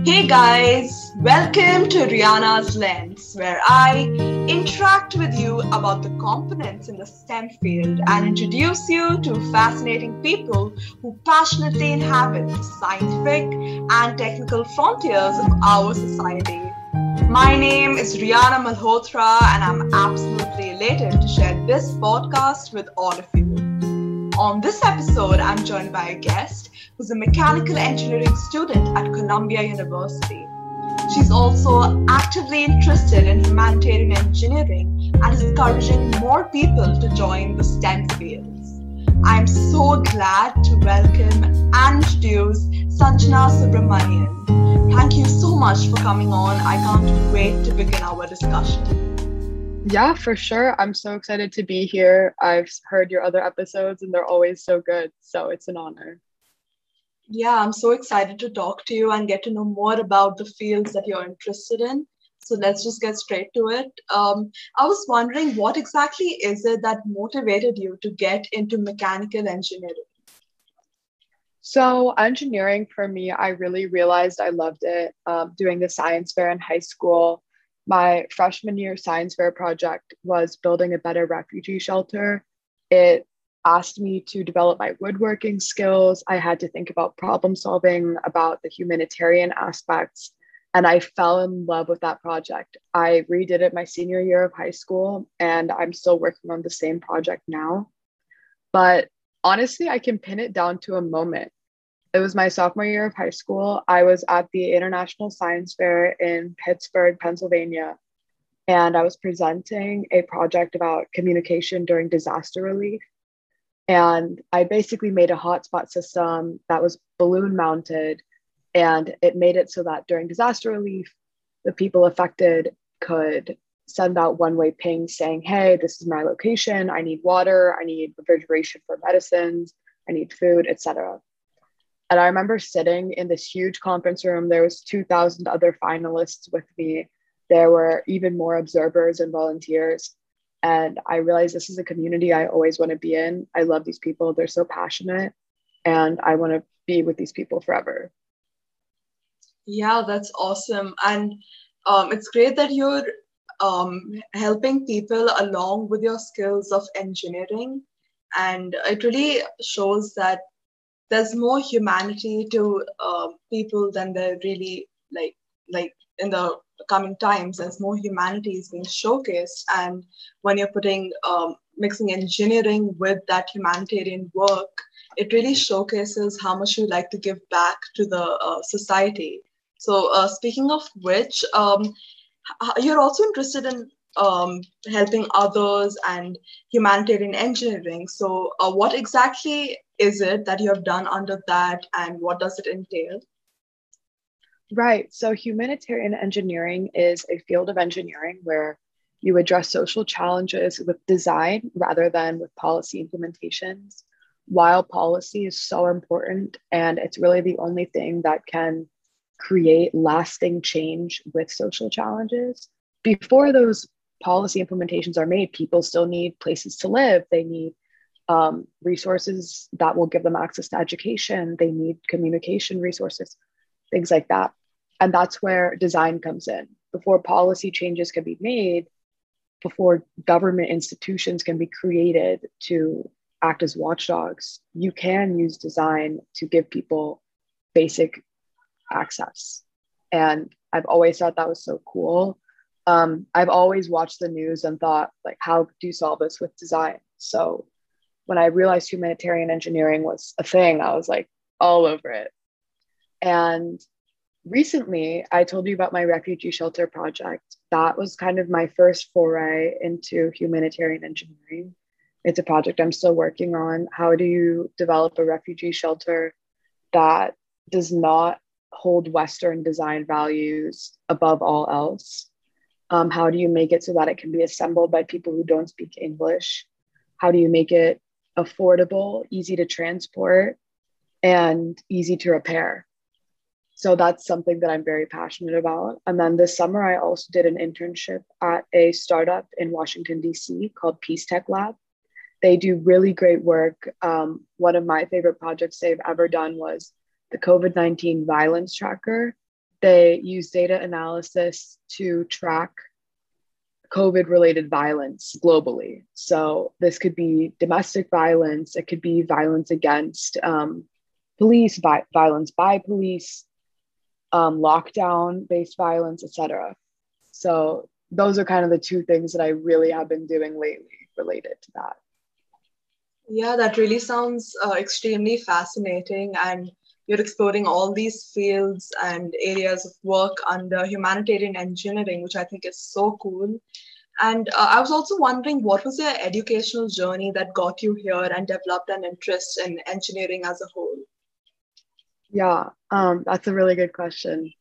Hey guys, welcome to Rihanna's Lens, where I interact with you about the components in the STEM field and introduce you to fascinating people who passionately inhabit the scientific and technical frontiers of our society. My name is Rihanna Malhotra, and I'm absolutely elated to share this podcast with all of you. On this episode, I'm joined by a guest who's a mechanical engineering student at Columbia University. She's also actively interested in humanitarian engineering and is encouraging more people to join the STEM fields. I'm so glad to welcome and introduce Sanjana Subramanian. Thank you so much for coming on. I can't wait to begin our discussion. Yeah, for sure. I'm so excited to be here. I've heard your other episodes and they're always so good. So it's an honor yeah, I'm so excited to talk to you and get to know more about the fields that you're interested in. So let's just get straight to it. Um, I was wondering what exactly is it that motivated you to get into mechanical engineering? So, engineering for me, I really realized I loved it. Um, doing the science fair in high school, my freshman year science fair project was building a better refugee shelter. It asked me to develop my woodworking skills. I had to think about problem solving, about the humanitarian aspects. And I fell in love with that project. I redid it my senior year of high school, and I'm still working on the same project now. But honestly, I can pin it down to a moment. It was my sophomore year of high school. I was at the International Science Fair in Pittsburgh, Pennsylvania, and I was presenting a project about communication during disaster relief. And I basically made a hotspot system that was balloon mounted. And it made it so that during disaster relief, the people affected could send out one way pings saying, Hey, this is my location. I need water. I need refrigeration for medicines. I need food, etc. And I remember sitting in this huge conference room. There was 2,000 other finalists with me. There were even more observers and volunteers. And I realized this is a community I always want to be in. I love these people, they're so passionate, and I want to be with these people forever. Yeah, that's awesome. And um, it's great that you're um, helping people along with your skills of engineering. And it really shows that there's more humanity to uh, people than there really like like in the coming times. As more humanity is being showcased. And when you're putting um, mixing engineering with that humanitarian work it really showcases how much you like to give back to the uh, society. So uh, speaking of which um, you're also interested in um, helping others and humanitarian engineering so uh, what exactly is it that you have done under that and what does it entail Right. So, humanitarian engineering is a field of engineering where you address social challenges with design rather than with policy implementations. While policy is so important and it's really the only thing that can create lasting change with social challenges, before those policy implementations are made, people still need places to live. They need um, resources that will give them access to education. They need communication resources, things like that. And that's where design comes in. Before policy changes can be made, before government institutions can be created to act as watchdogs, you can use design to give people basic access. And I've always thought that was so cool. Um, I've always watched the news and thought, like, how do you solve this with design? So when I realized humanitarian engineering was a thing, I was like all over it. And recently I told you about my refugee shelter project. That was kind of my first foray into humanitarian engineering. It's a project I'm still working on. How do you develop a refugee shelter that does not hold Western design values above all else? Um, how do you make it so that it can be assembled by people who don't speak English? How do you make it affordable, easy to transport, and easy to repair? So that's something that I'm very passionate about. And then this summer, I also did an internship at a startup in Washington, D.C. called Peace Tech Lab. They do really great work. Um, one of my favorite projects they've ever done was the COVID 19 violence tracker. They use data analysis to track COVID related violence globally. So, this could be domestic violence, it could be violence against um, police, vi- violence by police, um, lockdown based violence, etc. So, those are kind of the two things that I really have been doing lately related to that. Yeah, that really sounds uh, extremely fascinating. And you're exploring all these fields and areas of work under humanitarian engineering, which I think is so cool. And uh, I was also wondering what was your educational journey that got you here and developed an interest in engineering as a whole? Yeah, um, that's a really good question.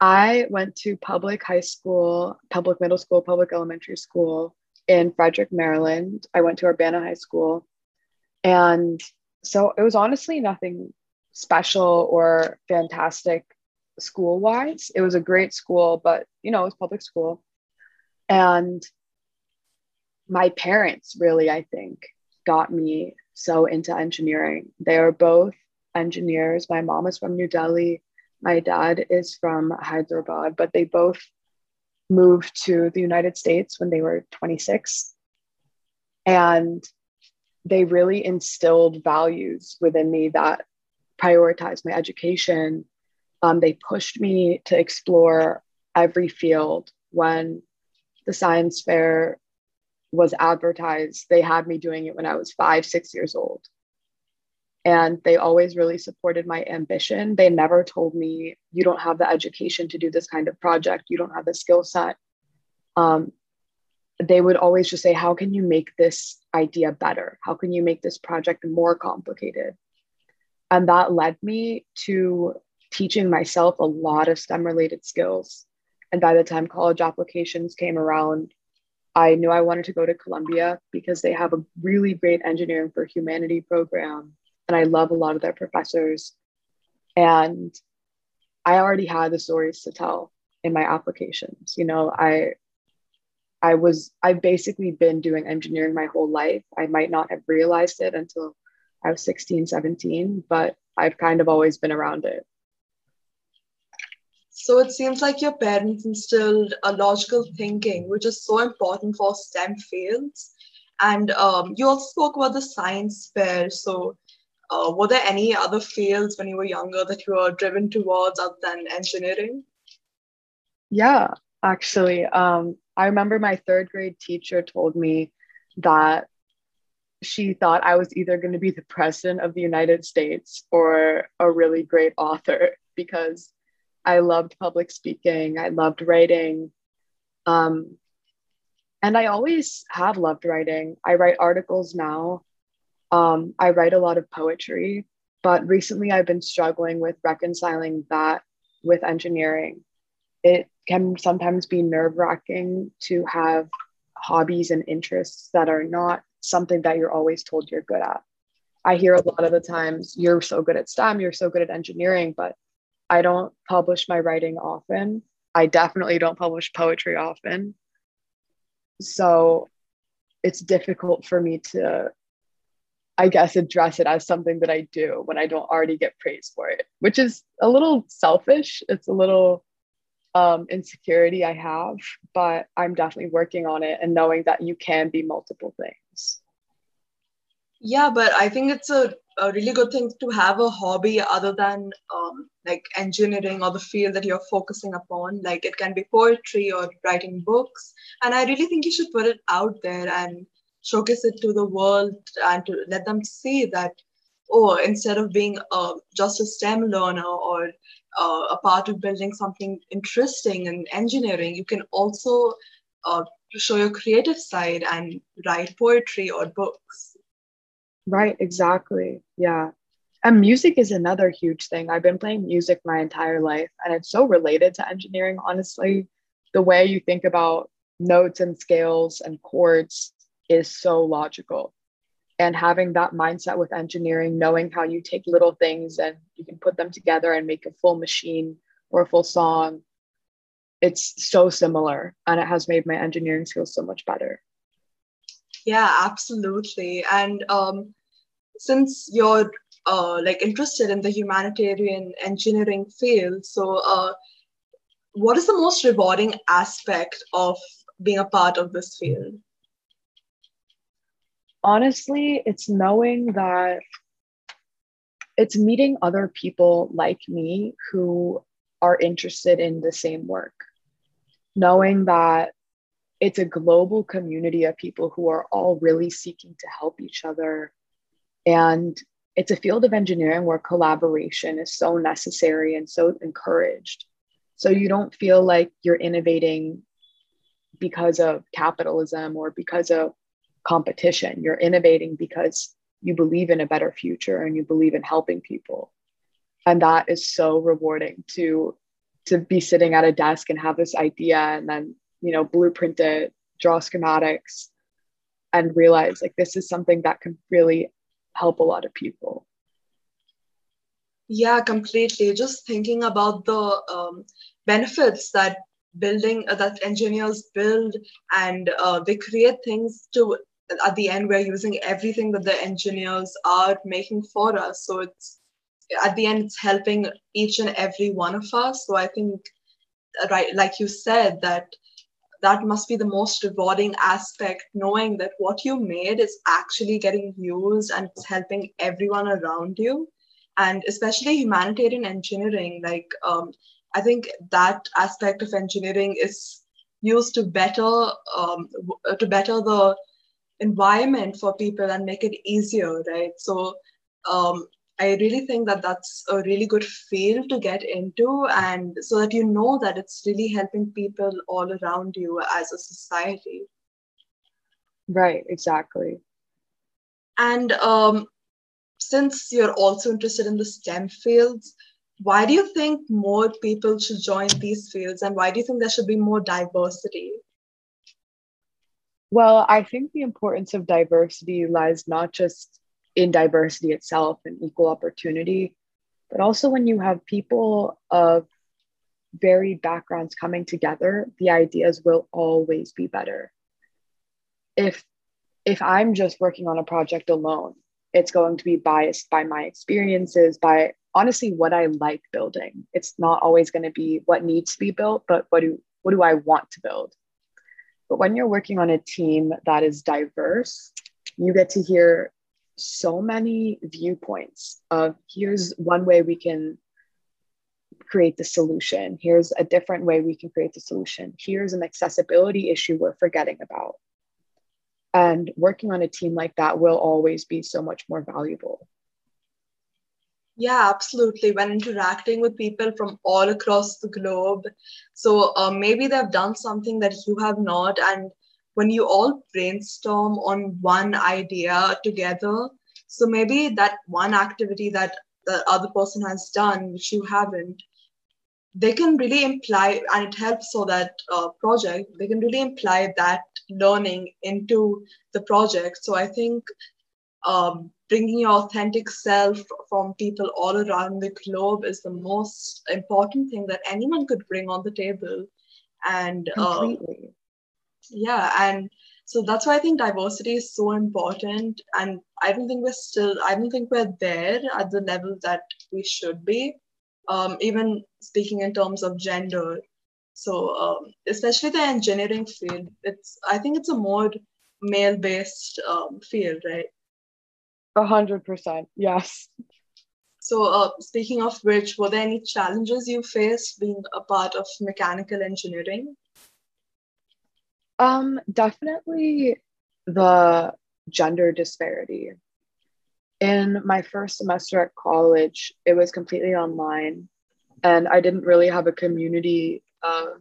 I went to public high school, public middle school, public elementary school in Frederick, Maryland. I went to Urbana High School. And so it was honestly nothing special or fantastic school wise. It was a great school, but you know, it was public school. And my parents really, I think, got me so into engineering. They are both engineers. My mom is from New Delhi. My dad is from Hyderabad, but they both moved to the United States when they were 26. And they really instilled values within me that prioritize my education. Um, they pushed me to explore every field. When the science fair was advertised, they had me doing it when I was five, six years old. And they always really supported my ambition. They never told me, you don't have the education to do this kind of project, you don't have the skill set. Um, they would always just say, How can you make this idea better? How can you make this project more complicated? And that led me to teaching myself a lot of STEM related skills. And by the time college applications came around, I knew I wanted to go to Columbia because they have a really great engineering for humanity program. And I love a lot of their professors. And I already had the stories to tell in my applications. You know, I I was I've basically been doing engineering my whole life. I might not have realized it until I was 16, 17, but I've kind of always been around it. So it seems like your parents instilled a logical thinking, which is so important for STEM fields. And um, you also spoke about the science fair. So, uh, were there any other fields when you were younger that you were driven towards other than engineering? Yeah, actually. Um, I remember my third grade teacher told me that she thought I was either going to be the president of the United States or a really great author because I loved public speaking, I loved writing. Um, and I always have loved writing. I write articles now. Um, I write a lot of poetry, but recently I've been struggling with reconciling that with engineering. It can sometimes be nerve wracking to have hobbies and interests that are not something that you're always told you're good at. I hear a lot of the times, you're so good at STEM, you're so good at engineering, but I don't publish my writing often. I definitely don't publish poetry often. So it's difficult for me to, I guess, address it as something that I do when I don't already get praise for it, which is a little selfish. It's a little um, insecurity I have, but I'm definitely working on it and knowing that you can be multiple things. Yeah, but I think it's a, a really good thing to have a hobby other than um, like engineering or the field that you're focusing upon. Like it can be poetry or writing books. And I really think you should put it out there and showcase it to the world and to let them see that, oh, instead of being uh, just a STEM learner or uh, a part of building something interesting in engineering, you can also uh, show your creative side and write poetry or books. Right, exactly. Yeah. And music is another huge thing. I've been playing music my entire life, and it's so related to engineering, honestly. The way you think about notes and scales and chords is so logical and having that mindset with engineering knowing how you take little things and you can put them together and make a full machine or a full song it's so similar and it has made my engineering skills so much better yeah absolutely and um, since you're uh, like interested in the humanitarian engineering field so uh, what is the most rewarding aspect of being a part of this field? Honestly, it's knowing that it's meeting other people like me who are interested in the same work. Knowing that it's a global community of people who are all really seeking to help each other. And it's a field of engineering where collaboration is so necessary and so encouraged. So you don't feel like you're innovating because of capitalism or because of competition. You're innovating because you believe in a better future and you believe in helping people. And that is so rewarding to to be sitting at a desk and have this idea and then, you know, blueprint it, draw schematics and realize like this is something that can really help a lot of people. Yeah, completely. Just thinking about the um, benefits that building uh, that engineers build and uh, they create things to at the end we're using everything that the engineers are making for us so it's at the end it's helping each and every one of us so i think right like you said that that must be the most rewarding aspect knowing that what you made is actually getting used and it's helping everyone around you and especially humanitarian engineering like um, i think that aspect of engineering is used to better um, to better the environment for people and make it easier, right? So um, I really think that that's a really good field to get into, and so that you know that it's really helping people all around you as a society. Right, exactly. And um, since you're also interested in the STEM fields, why do you think more people should join these fields, and why do you think there should be more diversity? Well, I think the importance of diversity lies not just in diversity itself and equal opportunity, but also when you have people of varied backgrounds coming together, the ideas will always be better. If if I'm just working on a project alone, it's going to be biased by my experiences, by honestly what I like building. It's not always going to be what needs to be built, but what do what do I want to build? But when you're working on a team that is diverse, you get to hear so many viewpoints of here's one way we can create the solution. Here's a different way we can create the solution. Here's an accessibility issue we're forgetting about. And working on a team like that will always be so much more valuable. Yeah, absolutely. When interacting with people from all across the globe. So uh, maybe they've done something that you have not. And when you all brainstorm on one idea together, so maybe that one activity that the other person has done, which you haven't, they can really imply, and it helps so that uh, project, they can really imply that learning into the project. So I think um, bringing your authentic self from people all around the globe is the most important thing that anyone could bring on the table and uh, yeah and so that's why i think diversity is so important and i don't think we're still i don't think we're there at the level that we should be um, even speaking in terms of gender so um, especially the engineering field it's i think it's a more male based um, field right a hundred percent, yes. So, uh, speaking of which, were there any challenges you faced being a part of mechanical engineering? Um, definitely the gender disparity. In my first semester at college, it was completely online, and I didn't really have a community of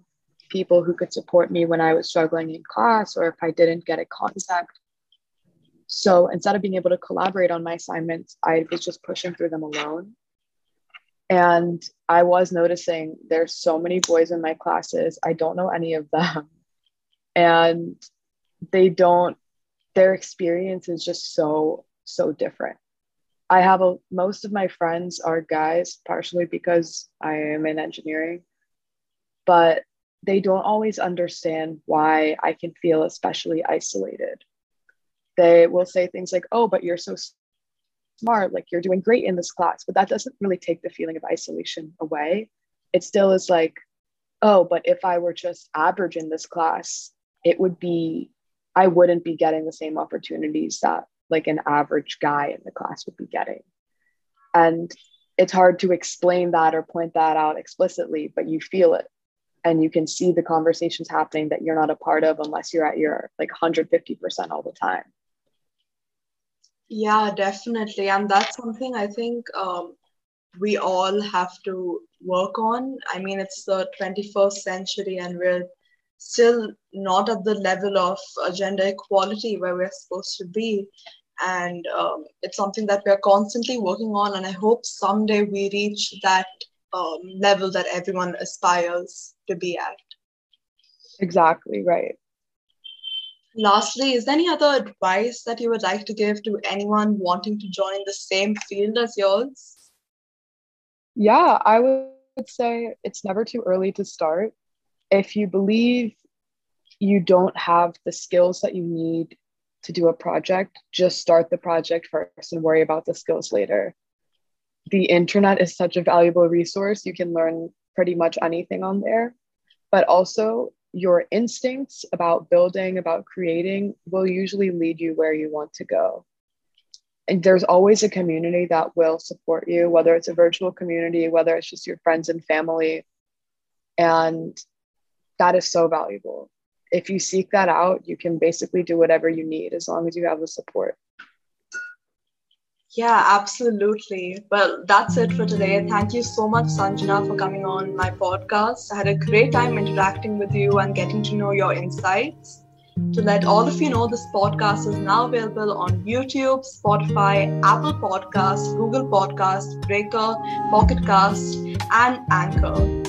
people who could support me when I was struggling in class or if I didn't get a contact so instead of being able to collaborate on my assignments, I was just pushing through them alone. And I was noticing there's so many boys in my classes. I don't know any of them. And they don't, their experience is just so, so different. I have a, most of my friends are guys, partially because I am in engineering, but they don't always understand why I can feel especially isolated they will say things like, oh, but you're so smart, like you're doing great in this class. But that doesn't really take the feeling of isolation away. It still is like, oh, but if I were just average in this class, it would be, I wouldn't be getting the same opportunities that like an average guy in the class would be getting. And it's hard to explain that or point that out explicitly, but you feel it and you can see the conversations happening that you're not a part of unless you're at your like 150% all the time. Yeah, definitely. And that's something I think um, we all have to work on. I mean, it's the 21st century and we're still not at the level of gender equality where we're supposed to be. And um, it's something that we're constantly working on. And I hope someday we reach that um, level that everyone aspires to be at. Exactly, right. Lastly, is there any other advice that you would like to give to anyone wanting to join the same field as yours? Yeah, I would say it's never too early to start. If you believe you don't have the skills that you need to do a project, just start the project first and worry about the skills later. The internet is such a valuable resource. You can learn pretty much anything on there, but also your instincts about building, about creating will usually lead you where you want to go and there's always a community that will support you, whether it's a virtual community, whether it's just your friends and family. And that is so valuable. If you seek that out, you can basically do whatever you need as long as you have the support. Yeah, absolutely. Well, that's it for today. Thank you so much, Sanjana, for coming on my podcast. I had a great time interacting with you and getting to know your insights. To let all of you know, this podcast is now available on YouTube, Spotify, Apple Podcasts, Google Podcasts, Breaker, Pocket Cast, and Anchor.